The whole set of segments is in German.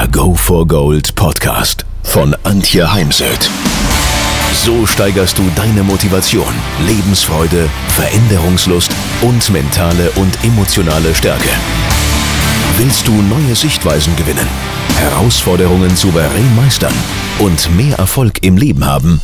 der Go for Gold Podcast von Antje Heimsöth. So steigerst du deine Motivation, Lebensfreude, Veränderungslust und mentale und emotionale Stärke. Willst du neue Sichtweisen gewinnen, Herausforderungen souverän meistern und mehr Erfolg im Leben haben?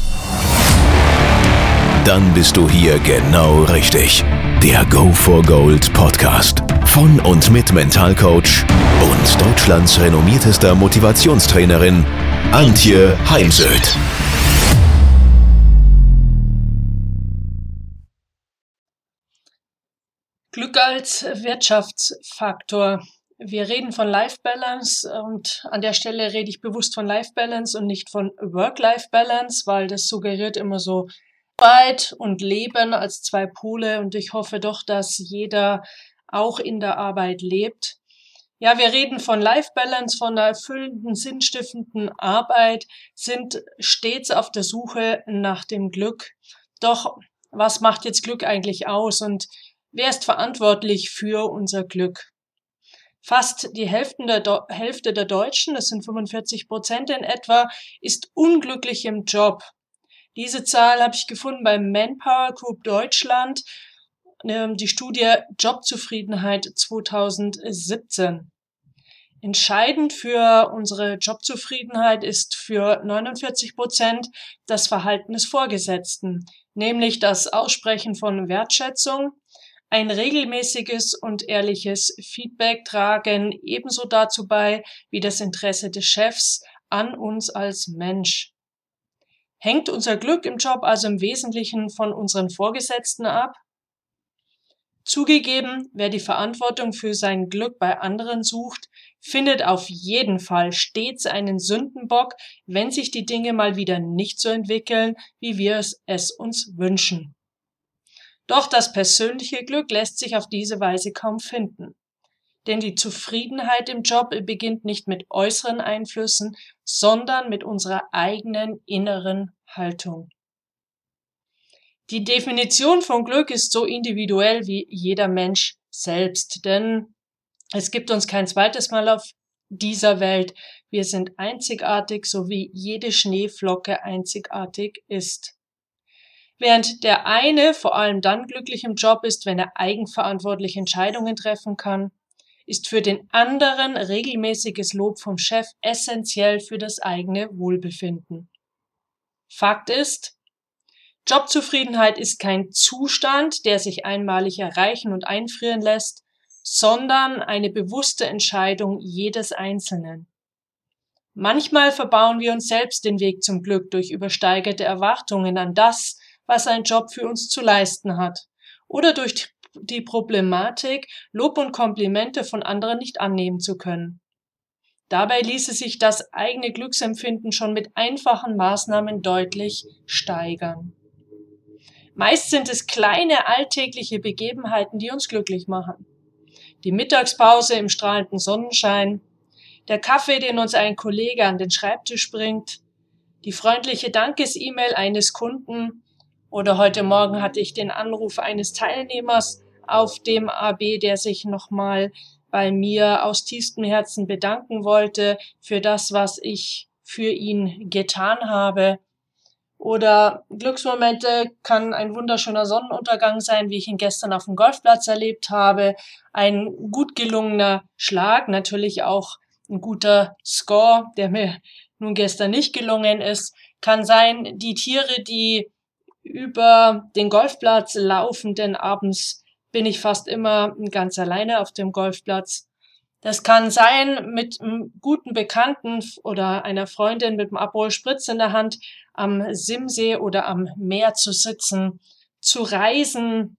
Dann bist du hier genau richtig. Der Go for Gold Podcast von und mit Mentalcoach und Deutschlands renommiertester Motivationstrainerin Antje Heimsöth. Glück als Wirtschaftsfaktor. Wir reden von Life Balance und an der Stelle rede ich bewusst von Life Balance und nicht von Work-Life Balance, weil das suggeriert immer so Arbeit und Leben als zwei Pole und ich hoffe doch, dass jeder auch in der Arbeit lebt. Ja, wir reden von Life Balance, von einer erfüllenden, sinnstiftenden Arbeit, sind stets auf der Suche nach dem Glück. Doch was macht jetzt Glück eigentlich aus und wer ist verantwortlich für unser Glück? Fast die Hälfte der, Hälfte der Deutschen, das sind 45 Prozent in etwa, ist unglücklich im Job. Diese Zahl habe ich gefunden beim Manpower Group Deutschland, ähm, die Studie Jobzufriedenheit 2017. Entscheidend für unsere Jobzufriedenheit ist für 49 Prozent das Verhalten des Vorgesetzten, nämlich das Aussprechen von Wertschätzung, ein regelmäßiges und ehrliches Feedback tragen ebenso dazu bei wie das Interesse des Chefs an uns als Mensch. Hängt unser Glück im Job also im Wesentlichen von unseren Vorgesetzten ab? Zugegeben, wer die Verantwortung für sein Glück bei anderen sucht, findet auf jeden Fall stets einen Sündenbock, wenn sich die Dinge mal wieder nicht so entwickeln, wie wir es, es uns wünschen. Doch das persönliche Glück lässt sich auf diese Weise kaum finden. Denn die Zufriedenheit im Job beginnt nicht mit äußeren Einflüssen, sondern mit unserer eigenen inneren Haltung. Die Definition von Glück ist so individuell wie jeder Mensch selbst, denn es gibt uns kein zweites Mal auf dieser Welt. Wir sind einzigartig, so wie jede Schneeflocke einzigartig ist. Während der eine vor allem dann glücklich im Job ist, wenn er eigenverantwortlich Entscheidungen treffen kann, ist für den anderen regelmäßiges Lob vom Chef essentiell für das eigene Wohlbefinden. Fakt ist, Jobzufriedenheit ist kein Zustand, der sich einmalig erreichen und einfrieren lässt, sondern eine bewusste Entscheidung jedes Einzelnen. Manchmal verbauen wir uns selbst den Weg zum Glück durch übersteigerte Erwartungen an das, was ein Job für uns zu leisten hat, oder durch die Problematik, Lob und Komplimente von anderen nicht annehmen zu können. Dabei ließe sich das eigene Glücksempfinden schon mit einfachen Maßnahmen deutlich steigern. Meist sind es kleine alltägliche Begebenheiten, die uns glücklich machen. Die Mittagspause im strahlenden Sonnenschein, der Kaffee, den uns ein Kollege an den Schreibtisch bringt, die freundliche Dankes-E-Mail eines Kunden oder heute Morgen hatte ich den Anruf eines Teilnehmers auf dem AB, der sich nochmal bei mir aus tiefstem Herzen bedanken wollte für das, was ich für ihn getan habe. Oder Glücksmomente kann ein wunderschöner Sonnenuntergang sein, wie ich ihn gestern auf dem Golfplatz erlebt habe. Ein gut gelungener Schlag, natürlich auch ein guter Score, der mir nun gestern nicht gelungen ist. Kann sein, die Tiere, die über den Golfplatz laufen, denn abends bin ich fast immer ganz alleine auf dem Golfplatz. Das kann sein mit einem guten Bekannten oder einer Freundin mit einem Aperol Spritz in der Hand am Simsee oder am Meer zu sitzen. Zu reisen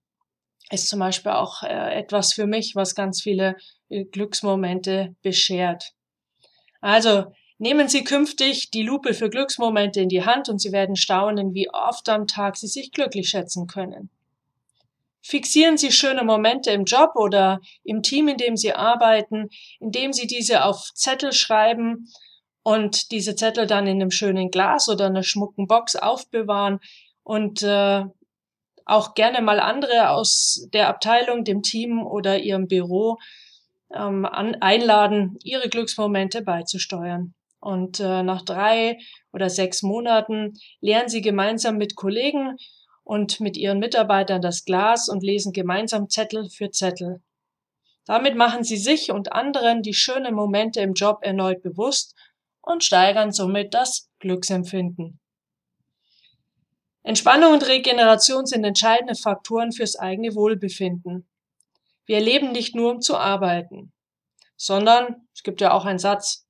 ist zum Beispiel auch äh, etwas für mich, was ganz viele äh, Glücksmomente beschert. Also nehmen Sie künftig die Lupe für Glücksmomente in die Hand und Sie werden staunen, wie oft am Tag Sie sich glücklich schätzen können. Fixieren Sie schöne Momente im Job oder im Team, in dem Sie arbeiten, indem Sie diese auf Zettel schreiben und diese Zettel dann in einem schönen Glas oder einer schmucken Box aufbewahren und äh, auch gerne mal andere aus der Abteilung, dem Team oder Ihrem Büro ähm, an, einladen, ihre Glücksmomente beizusteuern. Und äh, nach drei oder sechs Monaten lernen sie gemeinsam mit Kollegen und mit ihren Mitarbeitern das Glas und lesen gemeinsam Zettel für Zettel. Damit machen sie sich und anderen die schönen Momente im Job erneut bewusst und steigern somit das Glücksempfinden. Entspannung und Regeneration sind entscheidende Faktoren fürs eigene Wohlbefinden. Wir leben nicht nur, um zu arbeiten, sondern es gibt ja auch einen Satz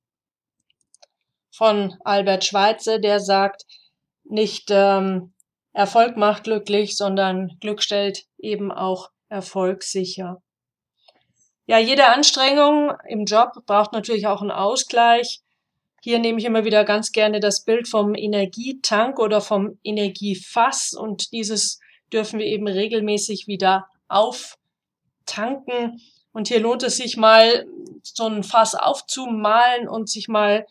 von Albert Schweitzer, der sagt, nicht ähm, Erfolg macht glücklich, sondern Glück stellt eben auch Erfolg sicher. Ja, jede Anstrengung im Job braucht natürlich auch einen Ausgleich. Hier nehme ich immer wieder ganz gerne das Bild vom Energietank oder vom Energiefass und dieses dürfen wir eben regelmäßig wieder auftanken. Und hier lohnt es sich mal, so ein Fass aufzumalen und sich mal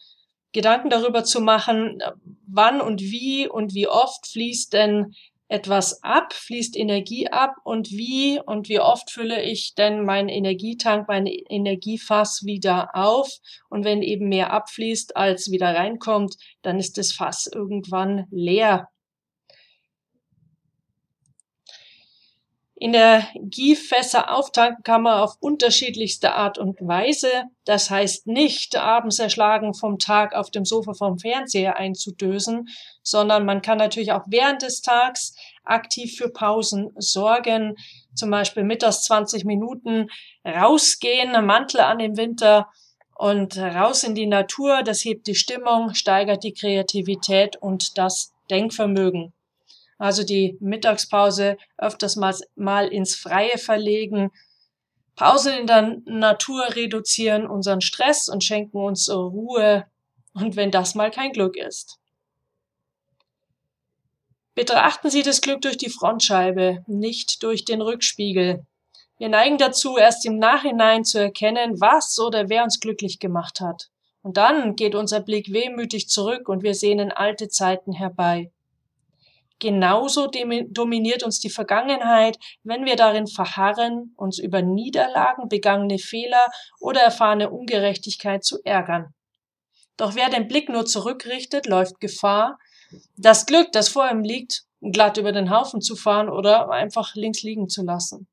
Gedanken darüber zu machen, wann und wie und wie oft fließt denn etwas ab, fließt Energie ab und wie und wie oft fülle ich denn meinen Energietank, mein Energiefass wieder auf. Und wenn eben mehr abfließt, als wieder reinkommt, dann ist das Fass irgendwann leer. In der Gieffässer auftanken kann man auf unterschiedlichste Art und Weise. Das heißt nicht abends erschlagen vom Tag auf dem Sofa vom Fernseher einzudösen, sondern man kann natürlich auch während des Tags aktiv für Pausen sorgen. Zum Beispiel mittags 20 Minuten rausgehen, Mantel an im Winter und raus in die Natur. Das hebt die Stimmung, steigert die Kreativität und das Denkvermögen also die Mittagspause öfters mal, mal ins Freie verlegen, Pause in der Natur reduzieren unseren Stress und schenken uns Ruhe und wenn das mal kein Glück ist. Betrachten Sie das Glück durch die Frontscheibe, nicht durch den Rückspiegel. Wir neigen dazu, erst im Nachhinein zu erkennen, was oder wer uns glücklich gemacht hat. Und dann geht unser Blick wehmütig zurück und wir sehnen alte Zeiten herbei. Genauso dominiert uns die Vergangenheit, wenn wir darin verharren, uns über Niederlagen, begangene Fehler oder erfahrene Ungerechtigkeit zu ärgern. Doch wer den Blick nur zurückrichtet, läuft Gefahr, das Glück, das vor ihm liegt, glatt über den Haufen zu fahren oder einfach links liegen zu lassen.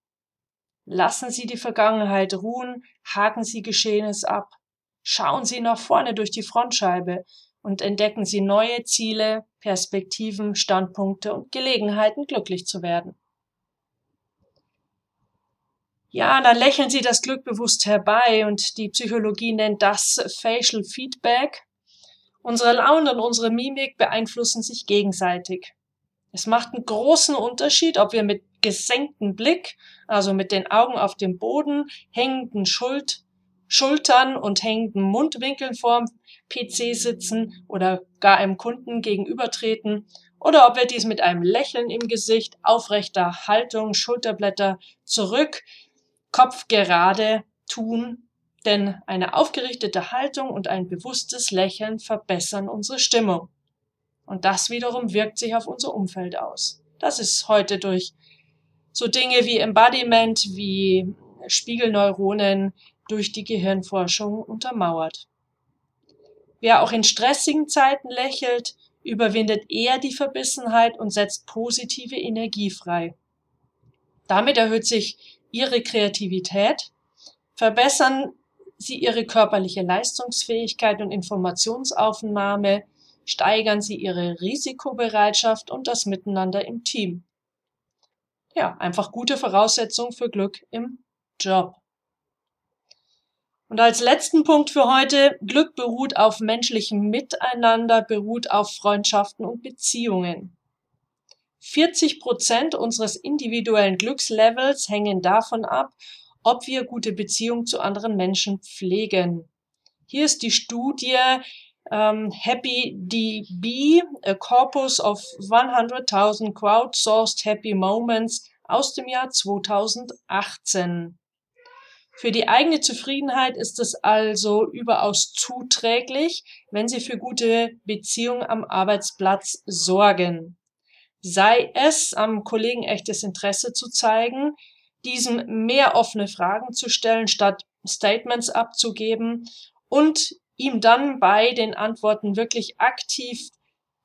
Lassen Sie die Vergangenheit ruhen, haken Sie Geschehenes ab. Schauen Sie nach vorne durch die Frontscheibe und entdecken Sie neue Ziele, Perspektiven, Standpunkte und Gelegenheiten, glücklich zu werden. Ja, dann lächeln Sie das Glück bewusst herbei und die Psychologie nennt das Facial Feedback. Unsere Laune und unsere Mimik beeinflussen sich gegenseitig. Es macht einen großen Unterschied, ob wir mit gesenktem Blick, also mit den Augen auf dem Boden, hängenden Schuld, Schultern und hängenden Mundwinkeln vorm PC sitzen oder gar einem Kunden gegenübertreten oder ob wir dies mit einem Lächeln im Gesicht, aufrechter Haltung, Schulterblätter zurück, Kopf gerade tun, denn eine aufgerichtete Haltung und ein bewusstes Lächeln verbessern unsere Stimmung. Und das wiederum wirkt sich auf unser Umfeld aus. Das ist heute durch so Dinge wie Embodiment, wie Spiegelneuronen, durch die Gehirnforschung untermauert. Wer auch in stressigen Zeiten lächelt, überwindet eher die Verbissenheit und setzt positive Energie frei. Damit erhöht sich ihre Kreativität, verbessern sie ihre körperliche Leistungsfähigkeit und Informationsaufnahme, steigern sie ihre Risikobereitschaft und das Miteinander im Team. Ja, einfach gute Voraussetzungen für Glück im Job. Und als letzten Punkt für heute, Glück beruht auf menschlichem Miteinander, beruht auf Freundschaften und Beziehungen. 40 Prozent unseres individuellen Glückslevels hängen davon ab, ob wir gute Beziehungen zu anderen Menschen pflegen. Hier ist die Studie ähm, Happy DB, a Corpus of 100.000 Crowdsourced Happy Moments aus dem Jahr 2018. Für die eigene Zufriedenheit ist es also überaus zuträglich, wenn Sie für gute Beziehungen am Arbeitsplatz sorgen. Sei es, am Kollegen echtes Interesse zu zeigen, diesem mehr offene Fragen zu stellen, statt Statements abzugeben und ihm dann bei den Antworten wirklich aktiv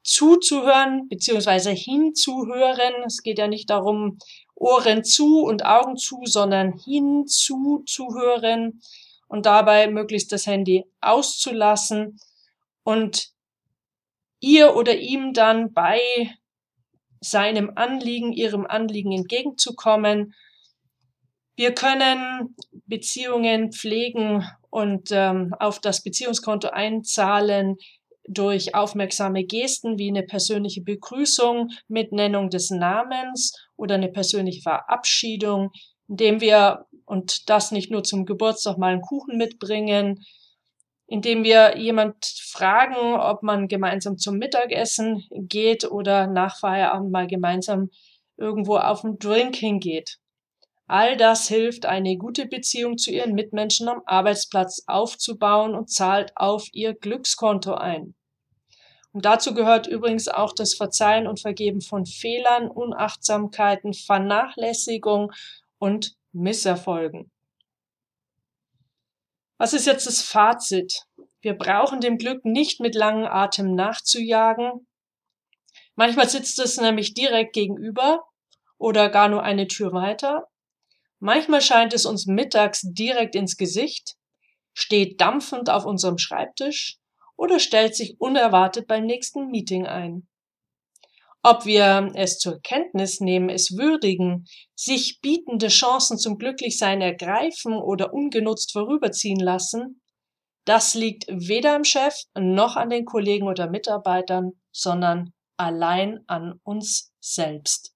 zuzuhören beziehungsweise hinzuhören. Es geht ja nicht darum, Ohren zu und Augen zu, sondern hinzuzuhören und dabei möglichst das Handy auszulassen und ihr oder ihm dann bei seinem Anliegen, ihrem Anliegen entgegenzukommen. Wir können Beziehungen pflegen und ähm, auf das Beziehungskonto einzahlen durch aufmerksame Gesten wie eine persönliche Begrüßung mit Nennung des Namens oder eine persönliche Verabschiedung, indem wir, und das nicht nur zum Geburtstag mal einen Kuchen mitbringen, indem wir jemand fragen, ob man gemeinsam zum Mittagessen geht oder nach Feierabend mal gemeinsam irgendwo auf einen Drink hingeht. All das hilft, eine gute Beziehung zu ihren Mitmenschen am Arbeitsplatz aufzubauen und zahlt auf ihr Glückskonto ein. Und dazu gehört übrigens auch das Verzeihen und Vergeben von Fehlern, Unachtsamkeiten, Vernachlässigung und Misserfolgen. Was ist jetzt das Fazit? Wir brauchen dem Glück nicht mit langem Atem nachzujagen. Manchmal sitzt es nämlich direkt gegenüber oder gar nur eine Tür weiter. Manchmal scheint es uns mittags direkt ins Gesicht, steht dampfend auf unserem Schreibtisch oder stellt sich unerwartet beim nächsten Meeting ein. Ob wir es zur Kenntnis nehmen, es würdigen, sich bietende Chancen zum Glücklichsein ergreifen oder ungenutzt vorüberziehen lassen, das liegt weder am Chef noch an den Kollegen oder Mitarbeitern, sondern allein an uns selbst.